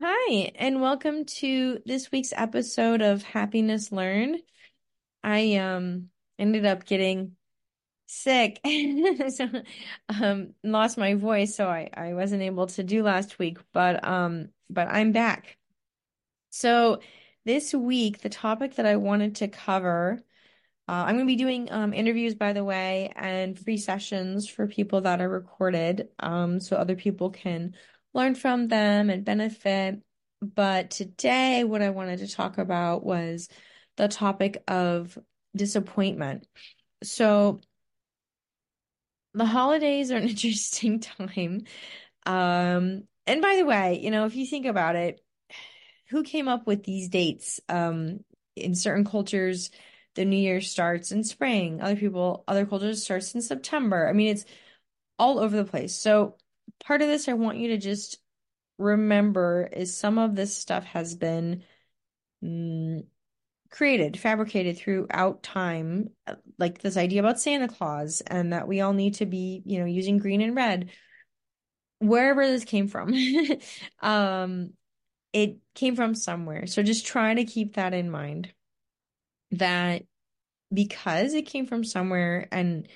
Hi, and welcome to this week's episode of Happiness Learned. I um ended up getting sick, so um lost my voice, so I I wasn't able to do last week, but um but I'm back. So this week, the topic that I wanted to cover, uh, I'm going to be doing um interviews, by the way, and free sessions for people that are recorded, um so other people can learn from them and benefit. But today, what I wanted to talk about was the topic of disappointment. So, the holidays are an interesting time. Um, and by the way, you know, if you think about it, who came up with these dates? Um, in certain cultures, the New Year starts in spring. Other people, other cultures starts in September. I mean, it's all over the place. So, part of this I want you to just remember is some of this stuff has been mm, created, fabricated throughout time, like this idea about Santa Claus and that we all need to be, you know, using green and red. Wherever this came from, um, it came from somewhere. So just try to keep that in mind that because it came from somewhere and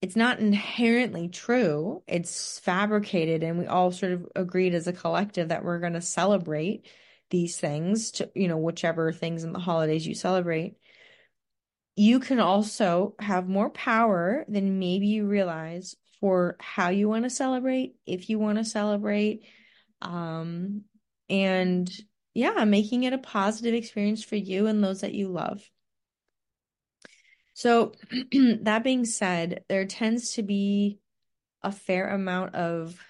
it's not inherently true, it's fabricated, and we all sort of agreed as a collective that we're going to celebrate these things to, you know, whichever things in the holidays you celebrate you can also have more power than maybe you realize for how you want to celebrate, if you want to celebrate, um, and yeah, making it a positive experience for you and those that you love. So, that being said, there tends to be a fair amount of,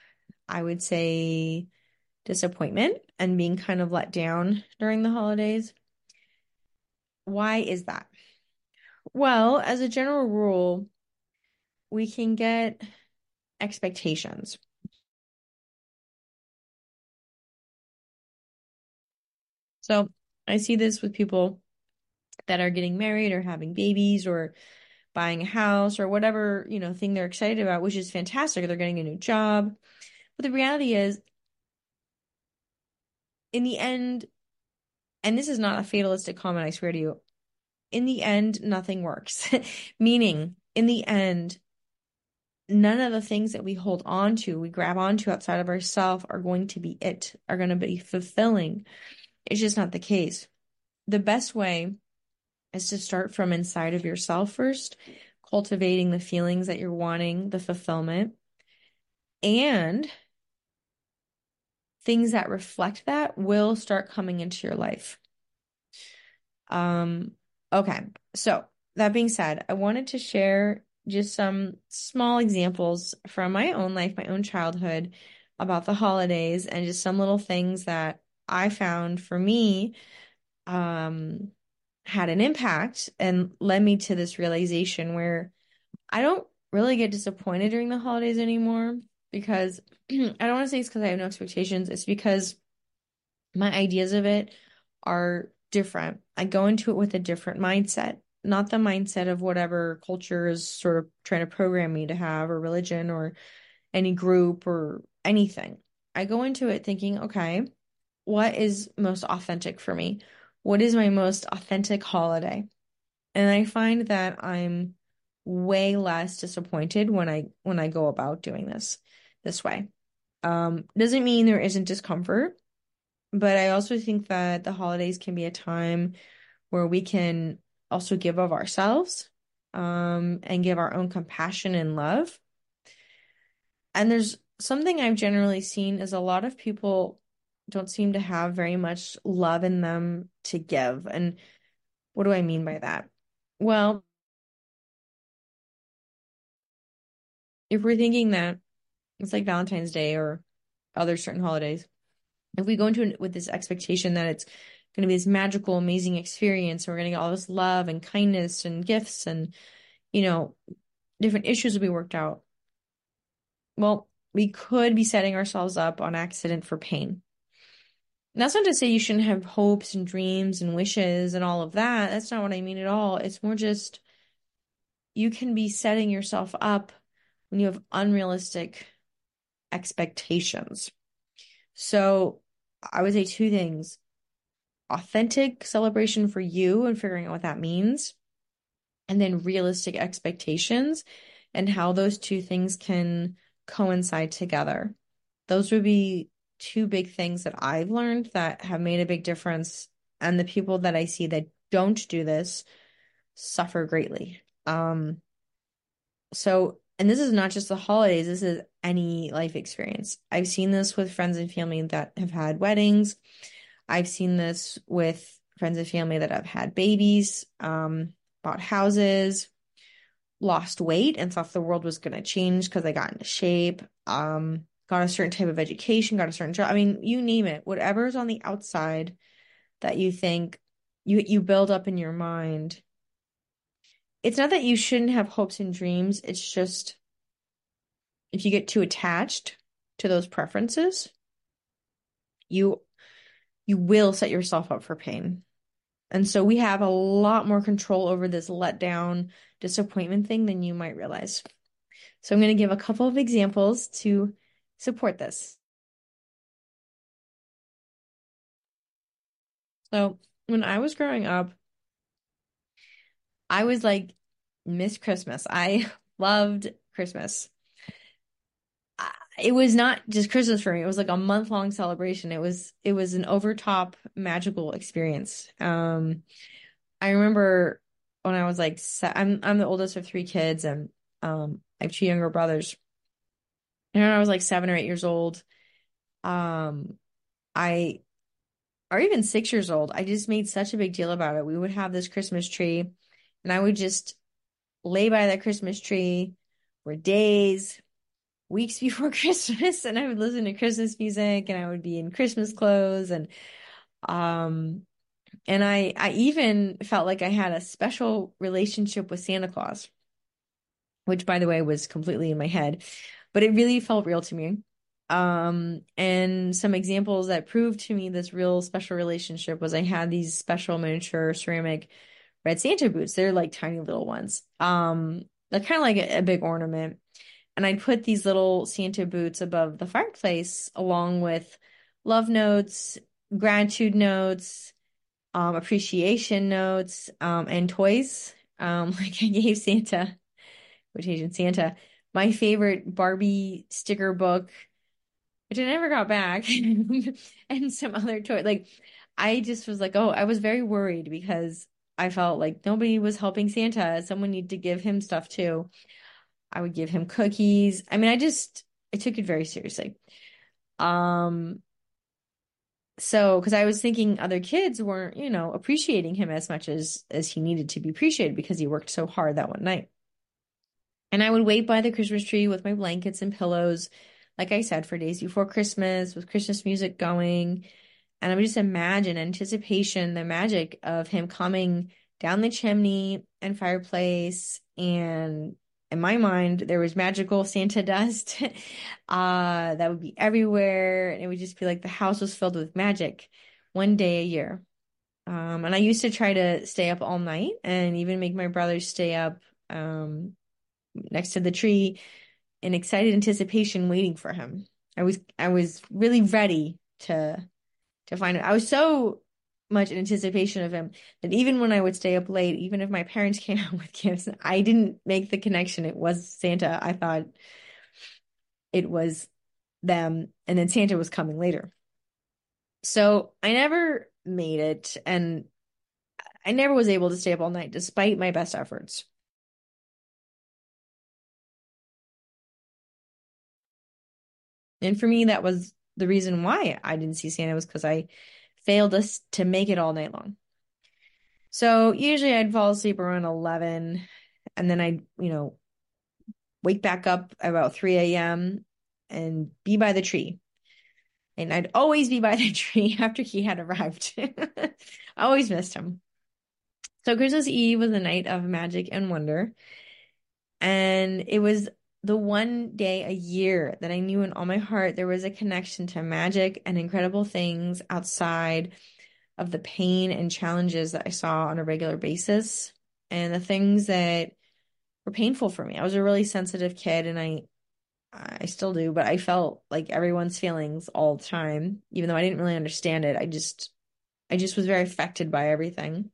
I would say, disappointment and being kind of let down during the holidays. Why is that? Well, as a general rule, we can get expectations. So I see this with people that are getting married or having babies or buying a house or whatever, you know, thing they're excited about, which is fantastic. They're getting a new job. But the reality is, in the end, and this is not a fatalistic comment, I swear to you, in the end, nothing works. Meaning, in the end, none of the things that we hold on to, we grab onto outside of ourselves are going to be it, are going to be fulfilling. It's just not the case. The best way is to start from inside of yourself first, cultivating the feelings that you're wanting, the fulfillment, and things that reflect that will start coming into your life. Um, okay. So that being said, I wanted to share just some small examples from my own life, my own childhood about the holidays and just some little things that I found for me um had an impact and led me to this realization where I don't really get disappointed during the holidays anymore because I don't want to say it's because I have no expectations. It's because my ideas of it are different. I go into it with a different mindset, not the mindset of whatever culture is sort of trying to program me to have, or religion, or any group, or anything. I go into it thinking, okay, what is most authentic for me? What is my most authentic holiday? And I find that I'm way less disappointed when I when I go about doing this this way. Um, doesn't mean there isn't discomfort, but I also think that the holidays can be a time where we can also give of ourselves, um, and give our own compassion and love. And there's something I've generally seen is a lot of people don't seem to have very much love in them to give. And what do I mean by that? Well, if we're thinking that it's like Valentine's Day or other certain holidays, if we go into it with this expectation that it's going to be this magical, amazing experience, and we're going to get all this love and kindness and gifts and, you know, different issues will be worked out. Well, we could be setting ourselves up on accident for pain. That's not to say you shouldn't have hopes and dreams and wishes and all of that. That's not what I mean at all. It's more just you can be setting yourself up when you have unrealistic expectations. So I would say two things. Authentic celebration for you and figuring out what that means, and then realistic expectations and how those two things can coincide together. Those would be two big things that I've learned that have made a big difference. And the people that I see that don't do this suffer greatly. Um, so, and this is not just the holidays, this is any life experience. I've seen this with friends and family that have had weddings. I've seen this with friends and family that have had babies, um, bought houses, lost weight and thought the world was going to change because I got into shape, um, got a certain type of education, got a certain job. I mean, you name it, whatever's on the outside that you think you you build up in your mind. It's not that you shouldn't have hopes and dreams. It's just if you get too attached to those preferences, you you will set yourself up for pain. And so we have a lot more control over this letdown, disappointment thing than you might realize. So I'm going to give a couple of examples to support this. So when I was growing up, I was like Miss Christmas. I loved Christmas. It was not just Christmas for me. It was like a month long celebration. It was it was an overtop magical experience. Um, I remember when I was like I'm I'm the oldest of three kids and um I have two younger brothers. And when I was like seven or eight years old, um, I or even six years old, I just made such a big deal about it. We would have this Christmas tree, and I would just lay by that Christmas tree for days, weeks before Christmas, and I would listen to Christmas music, and I would be in Christmas clothes, and um, and I I even felt like I had a special relationship with Santa Claus, which by the way was completely in my head, but it really felt real to me. Um, and some examples that proved to me this real special relationship was I had these special miniature ceramic red Santa boots. They're like tiny little ones. Um, they're kind of like a, a big ornament. And I'd put these little Santa boots above the fireplace along with love notes, gratitude notes, um, appreciation notes, um, and toys. Um, like I gave Santa, quotation Santa, my favorite Barbie sticker book which I never got back, and some other toy. Like, I just was like, oh, I was very worried because I felt like nobody was helping Santa. Someone needed to give him stuff too. I would give him cookies. I mean, I just I took it very seriously. Um, so because I was thinking other kids weren't, you know, appreciating him as much as as he needed to be appreciated because he worked so hard that one night. And I would wait by the Christmas tree with my blankets and pillows like I said, for days before Christmas with Christmas music going. And I would just imagine anticipation, the magic of him coming down the chimney and fireplace. And in my mind, there was magical Santa dust uh, that would be everywhere. And it would just be like the house was filled with magic one day a year. Um, and I used to try to stay up all night and even make my brothers stay up um, next to the tree in excited anticipation waiting for him. I was I was really ready to to find him. I was so much in anticipation of him that even when I would stay up late, even if my parents came out with gifts, I didn't make the connection. It was Santa. I thought it was them, and then Santa was coming later. So I never made it, and I never was able to stay up all night despite my best efforts. And for me, that was the reason why I didn't see Santa was because I failed us to make it all night long. So usually I'd fall asleep around 11 and then I'd, you know, wake back up about 3 a.m. and be by the tree. And I'd always be by the tree after he had arrived. I always missed him. So Christmas Eve was a night of magic and wonder. And it was the one day a year that I knew in all my heart there was a connection to magic and incredible things outside of the pain and challenges that I saw on a regular basis and the things that were painful for me. I was a really sensitive kid and I I still do, but I felt like everyone's feelings all the time, even though I didn't really understand it. I just I just was very affected by everything.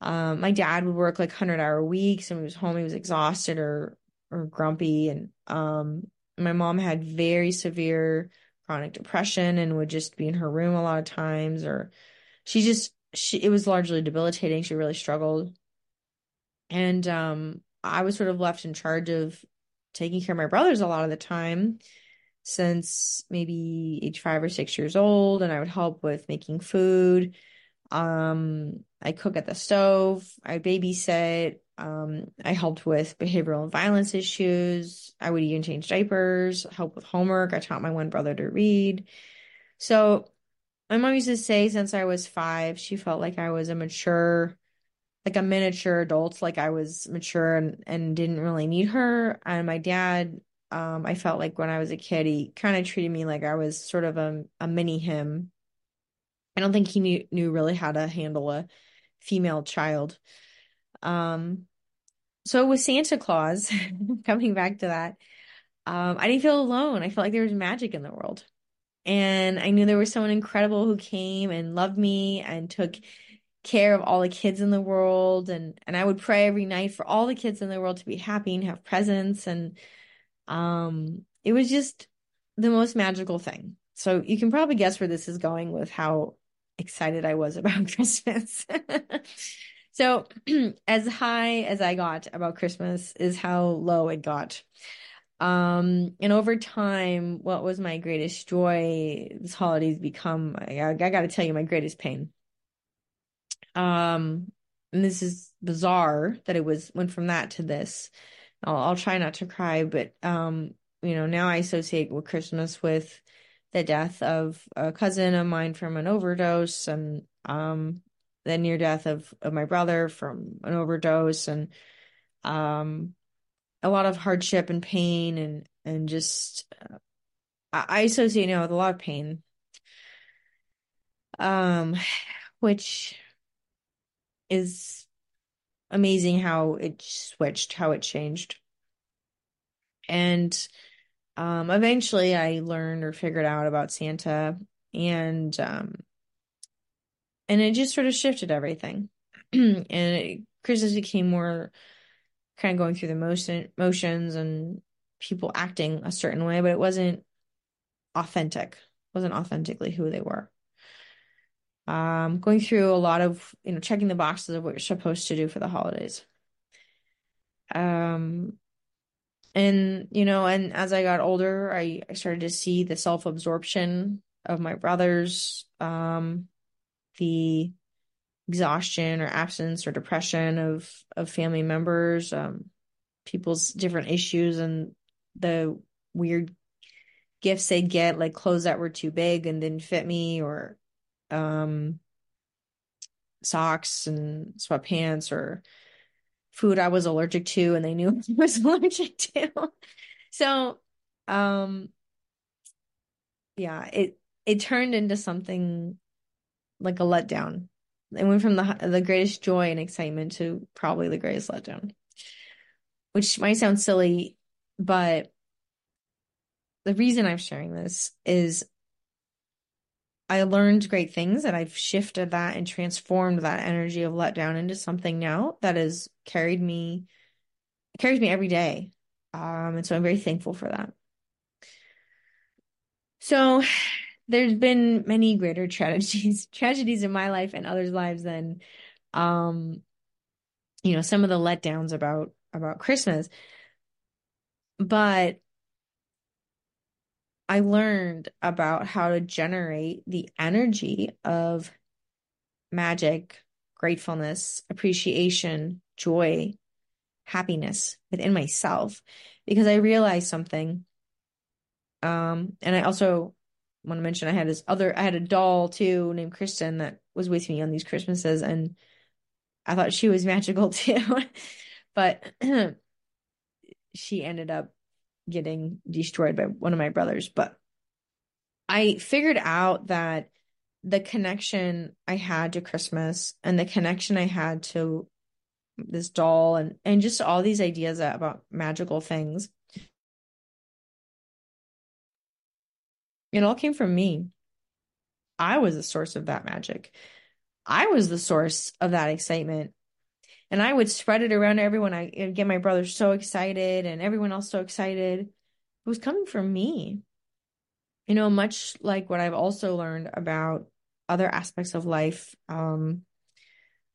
Um, my dad would work like 100 hour weeks and he was home he was exhausted or or grumpy and um my mom had very severe chronic depression and would just be in her room a lot of times or she just she it was largely debilitating. She really struggled. And um I was sort of left in charge of taking care of my brothers a lot of the time since maybe age five or six years old, and I would help with making food. Um, I cook at the stove, I babysit, um, I helped with behavioral and violence issues. I would even change diapers, help with homework. I taught my one brother to read. So my mom used to say since I was five, she felt like I was a mature like a miniature adult, like I was mature and, and didn't really need her. And my dad, um, I felt like when I was a kid, he kind of treated me like I was sort of a, a mini him. I don't think he knew knew really how to handle a female child. Um, so with Santa Claus, coming back to that, um, I didn't feel alone. I felt like there was magic in the world. And I knew there was someone incredible who came and loved me and took care of all the kids in the world and and I would pray every night for all the kids in the world to be happy and have presents and um it was just the most magical thing. So you can probably guess where this is going with how excited I was about Christmas. So as high as I got about Christmas is how low it got. Um, and over time, what was my greatest joy? This holiday's become, I, I got to tell you, my greatest pain. Um, and this is bizarre that it was went from that to this. I'll, I'll try not to cry, but um, you know, now I associate with Christmas with the death of a cousin of mine from an overdose and um the near death of, of my brother from an overdose and um a lot of hardship and pain and and just uh, I associate now with a lot of pain um which is amazing how it switched, how it changed. And um, eventually I learned or figured out about Santa and um, and it just sort of shifted everything. and it, Christmas became more kind of going through the motion motions and people acting a certain way, but it wasn't authentic. Wasn't authentically who they were um, going through a lot of, you know, checking the boxes of what you're supposed to do for the holidays. Um, and, you know, and as I got older, I, I started to see the self-absorption of my brothers, um, the exhaustion or absence or depression of, of family members, um, people's different issues and the weird gifts they'd get, like clothes that were too big and didn't fit me or um, socks and sweatpants or food I was allergic to and they knew I was allergic to. So, um, yeah, it it turned into something like a letdown. It went from the the greatest joy and excitement to probably the greatest letdown, which might sound silly, but the reason I'm sharing this is I learned great things and I've shifted that and transformed that energy of letdown into something now that has carried me carries me every day. Um, and so I'm very thankful for that. So there's been many greater tragedies, tragedies in my life and others' lives than um, you know, some of the letdowns about about Christmas. But I learned about how to generate the energy of magic, gratefulness, appreciation, joy, happiness within myself because I realized something. Um, and I also want to mention I had this other, I had a doll too named Kristen that was with me on these Christmases, and I thought she was magical too. but she ended up getting destroyed by one of my brothers. But I figured out that the connection I had to Christmas and the connection I had to this doll and and just all these ideas about magical things It all came from me. I was the source of that magic. I was the source of that excitement. And I would spread it around to everyone. I would get my brother so excited and everyone else so excited. It was coming from me. You know, much like what I've also learned about other aspects of life, um,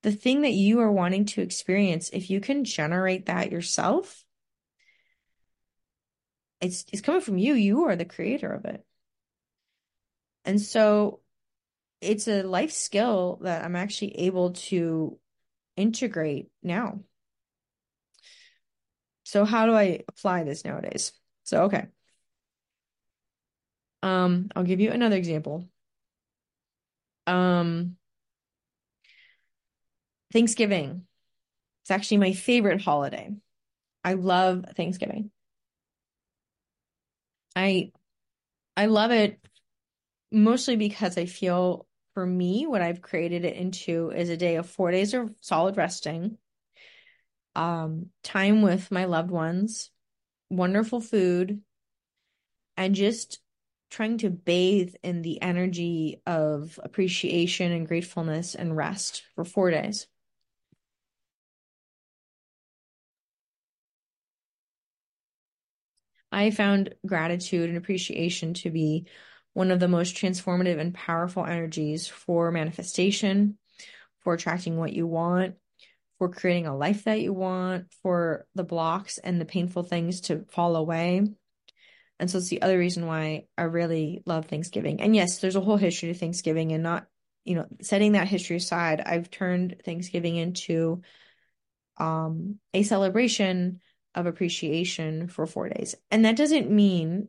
the thing that you are wanting to experience, if you can generate that yourself, it's it's coming from you. You are the creator of it. And so it's a life skill that I'm actually able to integrate now. So how do I apply this nowadays? So okay. Um, I'll give you another example. Um, Thanksgiving. It's actually my favorite holiday. I love Thanksgiving. I I love it mostly because I feel for me what I've created it into is a day of four days of solid resting, um, time with my loved ones, wonderful food, and just trying to bathe in the energy of appreciation and gratefulness and rest for four days. I found gratitude and appreciation to be one of the most transformative and powerful energies for manifestation, for attracting what you want, for creating a life that you want, for the blocks and the painful things to fall away. And so it's the other reason why I really love Thanksgiving. And yes, there's a whole history to Thanksgiving and not, you know, setting that history aside, I've turned Thanksgiving into um a celebration of appreciation for four days. And that doesn't mean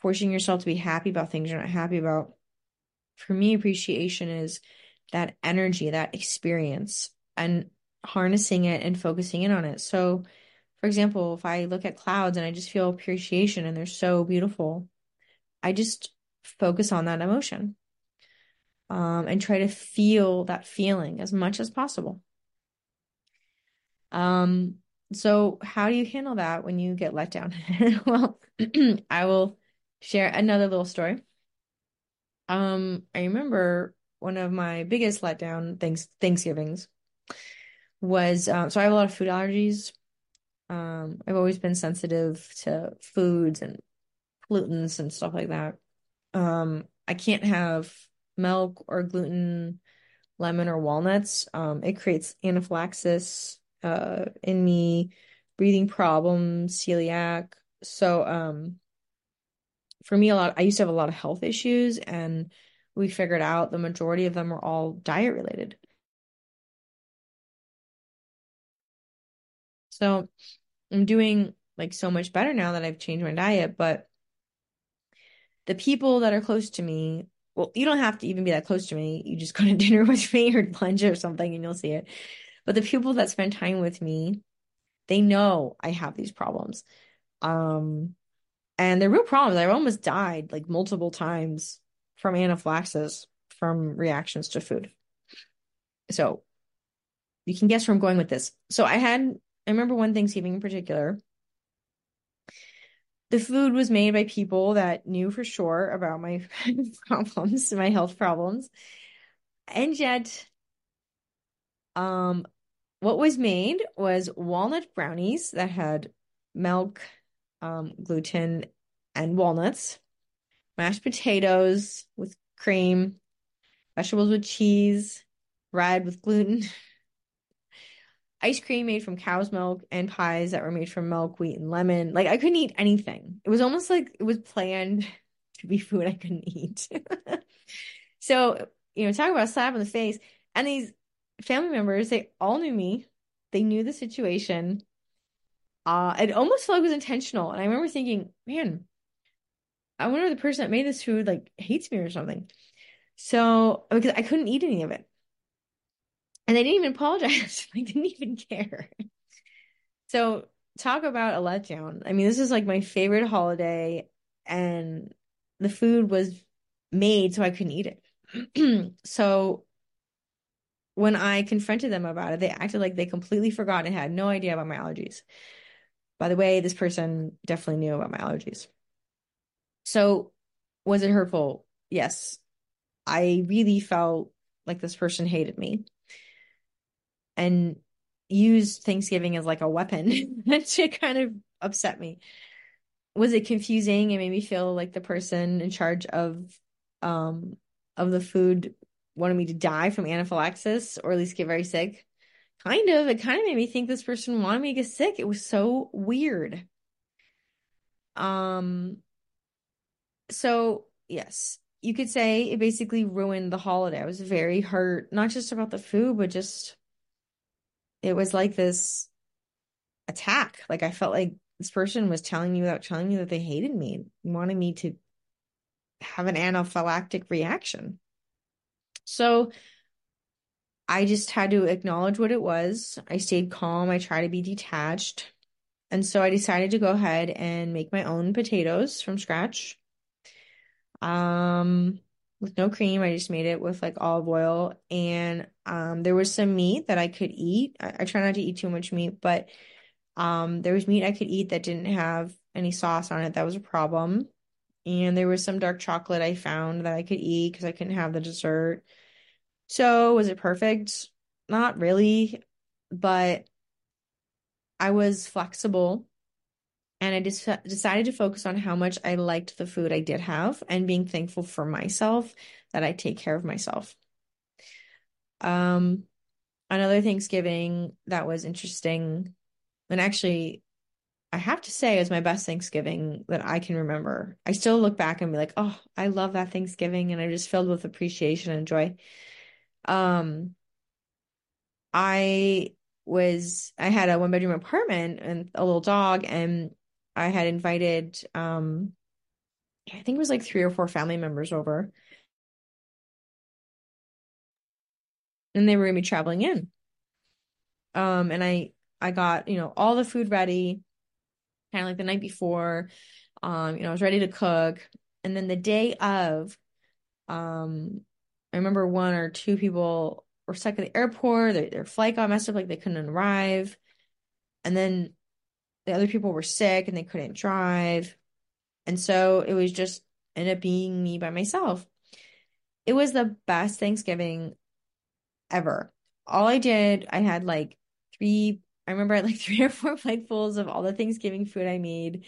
forcing yourself to be happy about things you're not happy about. For me, appreciation is that energy, that experience, and harnessing it and focusing in on it. So, for example, if I look at clouds and I just feel appreciation and they're so beautiful, I just focus on that emotion um, and try to feel that feeling as much as possible. Um, so how do you handle that when you get let down? Well, I will share another little story. Um, I remember one of my biggest letdown thanks Thanksgivings was um, so I have a lot of food allergies. Um, I've always been sensitive to foods and pollutants and stuff like that. Um, I can't have milk or gluten, lemon or walnuts. Um, it creates anaphylaxis uh in me, breathing problems, celiac. So um for me a lot I used to have a lot of health issues and we figured out the majority of them were all diet related. So I'm doing like so much better now that I've changed my diet, but the people that are close to me, well, you don't have to even be that close to me. You just go to dinner with me or lunch or something and you'll see it. But the people that spend time with me, they know I have these problems. Um, and they're real problems. I've almost died like multiple times from anaphylaxis from reactions to food. So you can guess where I'm going with this. So I had, I remember one Thanksgiving in particular. The food was made by people that knew for sure about my problems, my health problems. And yet, um, what was made was walnut brownies that had milk, um, gluten, and walnuts, mashed potatoes with cream, vegetables with cheese, bread with gluten, ice cream made from cow's milk, and pies that were made from milk, wheat, and lemon. Like I couldn't eat anything. It was almost like it was planned to be food I couldn't eat. So, you know, talk about slap in the face. And these family members, they all knew me. They knew the situation. Uh, it almost felt like it was intentional. And I remember thinking, man, I wonder if the person that made this food like hates me or something. So, because I couldn't eat any of it. And they didn't even apologize. Like, didn't even care. So, talk about a letdown. I mean, this is like my favorite holiday, and the food was made so I couldn't eat it. So, when I confronted them about it, they acted like they completely forgot and had no idea about my allergies. By the way, this person definitely knew about my allergies. So Was it hurtful? Yes. I really felt like this person hated me and used Thanksgiving as like a weapon to kind of upset me. Was it confusing? It made me feel like the person in charge of um of the food wanted me to die from anaphylaxis or at least get very sick. Kind of. It kind of made me think this person wanted me to get sick. It was so weird. Um, so yes, you could say it basically ruined the holiday. I was very hurt, not just about the food, but just it was like this attack. Like I felt like this person was telling me without telling me that they hated me, wanted me to have an anaphylactic reaction. So I just had to acknowledge what it was. I stayed calm. I tried to be detached. And so I decided to go ahead and make my own potatoes from scratch. Um, with no cream. I just made it with like olive oil. And um, there was some meat that I could eat. I, I try not to eat too much meat, but um, there was meat I could eat that didn't have any sauce on it. That was a problem. And there was some dark chocolate I found that I could eat because I couldn't have the dessert. So was it perfect? Not really, but I was flexible and I just decided to focus on how much I liked the food I did have and being thankful for myself that I take care of myself. Um, another Thanksgiving that was interesting, and actually, I have to say, it was my best Thanksgiving that I can remember. I still look back and be like, oh, I love that Thanksgiving, and I'm just filled with appreciation and joy. Um, I was I had a one bedroom apartment and a little dog, and I had invited um I think it was like three or four family members over. And they were gonna be traveling in. Um and I I got, you know, all the food ready, kind of like the night before. Um, you know, I was ready to cook. And then the day of, um, I remember one or two people were stuck at the airport. Their, their flight got messed up, like they couldn't arrive. And then the other people were sick and they couldn't drive. And so it was just ended up being me by myself. It was the best Thanksgiving ever. All I did, I had like three, I remember I had like three or four platefuls of all the Thanksgiving food I made.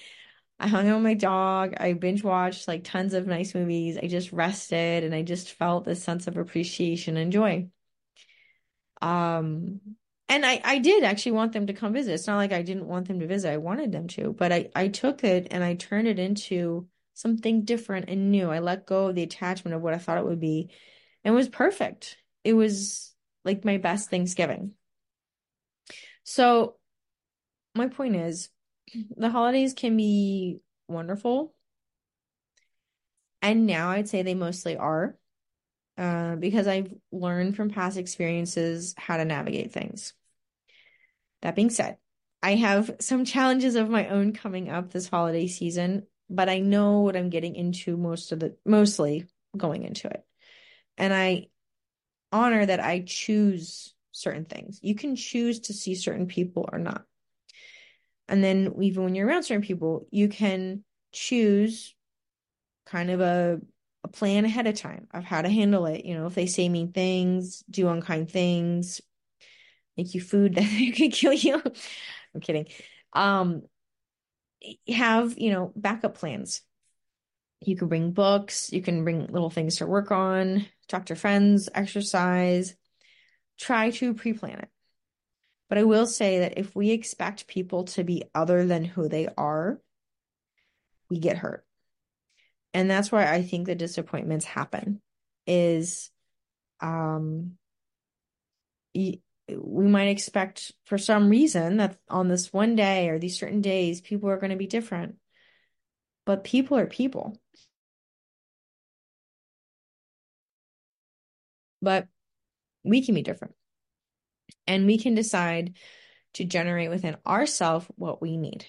I hung out with my dog. I binge watched like tons of nice movies. I just rested and I just felt this sense of appreciation and joy. Um, and I, I did actually want them to come visit. It's not like I didn't want them to visit. I wanted them to, but I, I took it and I turned it into something different and new. I let go of the attachment of what I thought it would be. And it was perfect. It was like my best Thanksgiving. So my point is the holidays can be wonderful. And now I'd say they mostly are, uh, because I've learned from past experiences how to navigate things. That being said, I have some challenges of my own coming up this holiday season, but I know what I'm getting into most of the mostly going into it. And I honor that I choose certain things. You can choose to see certain people or not. And then even when you're around certain people, you can choose kind of a a plan ahead of time of how to handle it. You know, if they say mean things, do unkind things, make you food that could kill you. I'm kidding. Um, have, you know, backup plans. You can bring books, you can bring little things to work on, talk to friends, exercise, try to pre-plan it. But I will say that if we expect people to be other than who they are, we get hurt. And that's why I think the disappointments happen is um we might expect for some reason that on this one day or these certain days, people are going to be different. But people are people. But we can be different. And we can decide to generate within ourselves what we need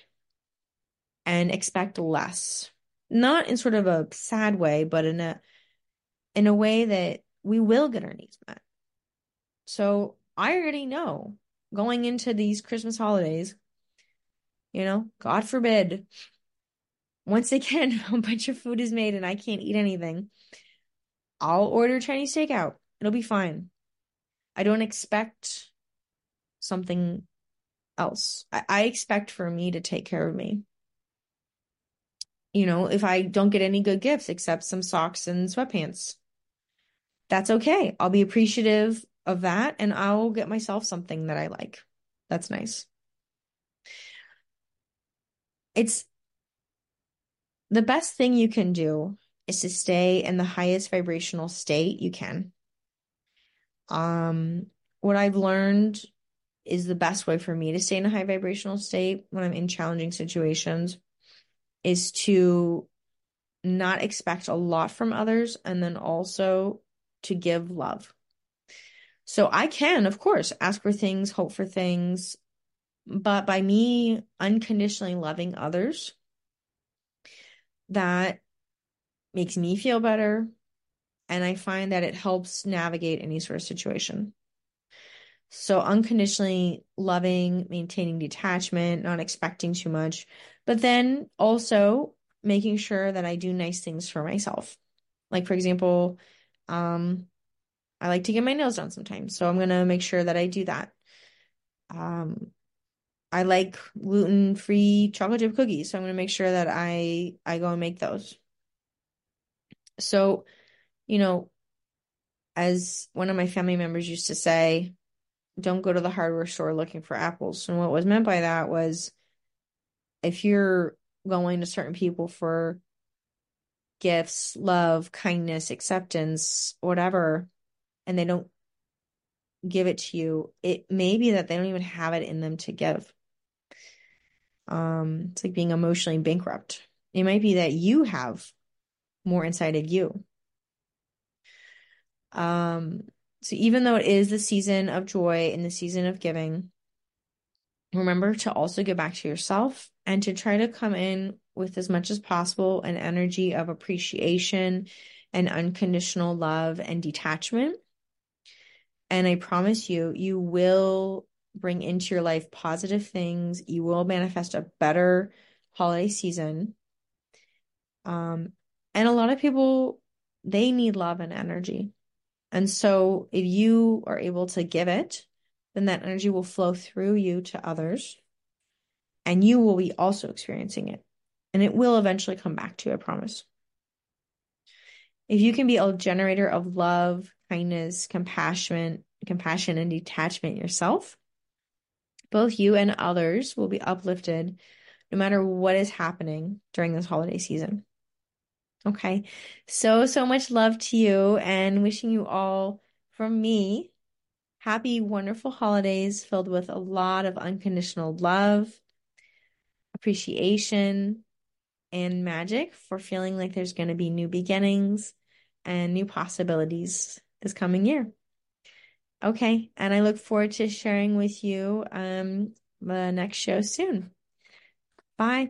and expect less. Not in sort of a sad way, but in a in a way that we will get our needs met. So I already know going into these Christmas holidays, you know, God forbid once again a bunch of food is made and I can't eat anything, I'll order Chinese takeout. It'll be fine. I don't expect something else. I, I expect for me to take care of me. You know, if I don't get any good gifts except some socks and sweatpants, that's okay. I'll be appreciative of that and I'll get myself something that I like. That's nice. It's the best thing you can do is to stay in the highest vibrational state you can. Um, what I've learned is the best way for me to stay in a high vibrational state when I'm in challenging situations is to not expect a lot from others and then also to give love. So I can, of course, ask for things, hope for things, but by me unconditionally loving others, that makes me feel better. And I find that it helps navigate any sort of situation. So unconditionally loving, maintaining detachment, not expecting too much, but then also making sure that I do nice things for myself. Like for example, um, I like to get my nails done sometimes, so I'm gonna make sure that I do that. Um, I like gluten-free chocolate chip cookies, so I'm gonna make sure that I I go and make those. So, you know, as one of my family members used to say, don't go to the hardware store looking for apples. And what was meant by that was if you're going to certain people for gifts, love, kindness, acceptance, whatever, and they don't give it to you, it may be that they don't even have it in them to give. Um, it's like being emotionally bankrupt. It might be that you have more inside of you. Um, so even though it is the season of joy and the season of giving, remember to also give back to yourself and to try to come in with as much as possible an energy of appreciation and unconditional love and detachment. And I promise you, you will bring into your life positive things. You will manifest a better holiday season. Um, and a lot of people, they need love and energy. And so if you are able to give it, then that energy will flow through you to others and you will be also experiencing it. And it will eventually come back to you, I promise. If you can be a generator of love, kindness, compassion, compassion and detachment yourself, both you and others will be uplifted no matter what is happening during this holiday season. Okay. So, so much love to you and wishing you all from me happy, wonderful holidays filled with a lot of unconditional love, appreciation, and magic for feeling like there's going to be new beginnings and new possibilities this coming year. Okay. And I look forward to sharing with you um, the next show soon. Bye.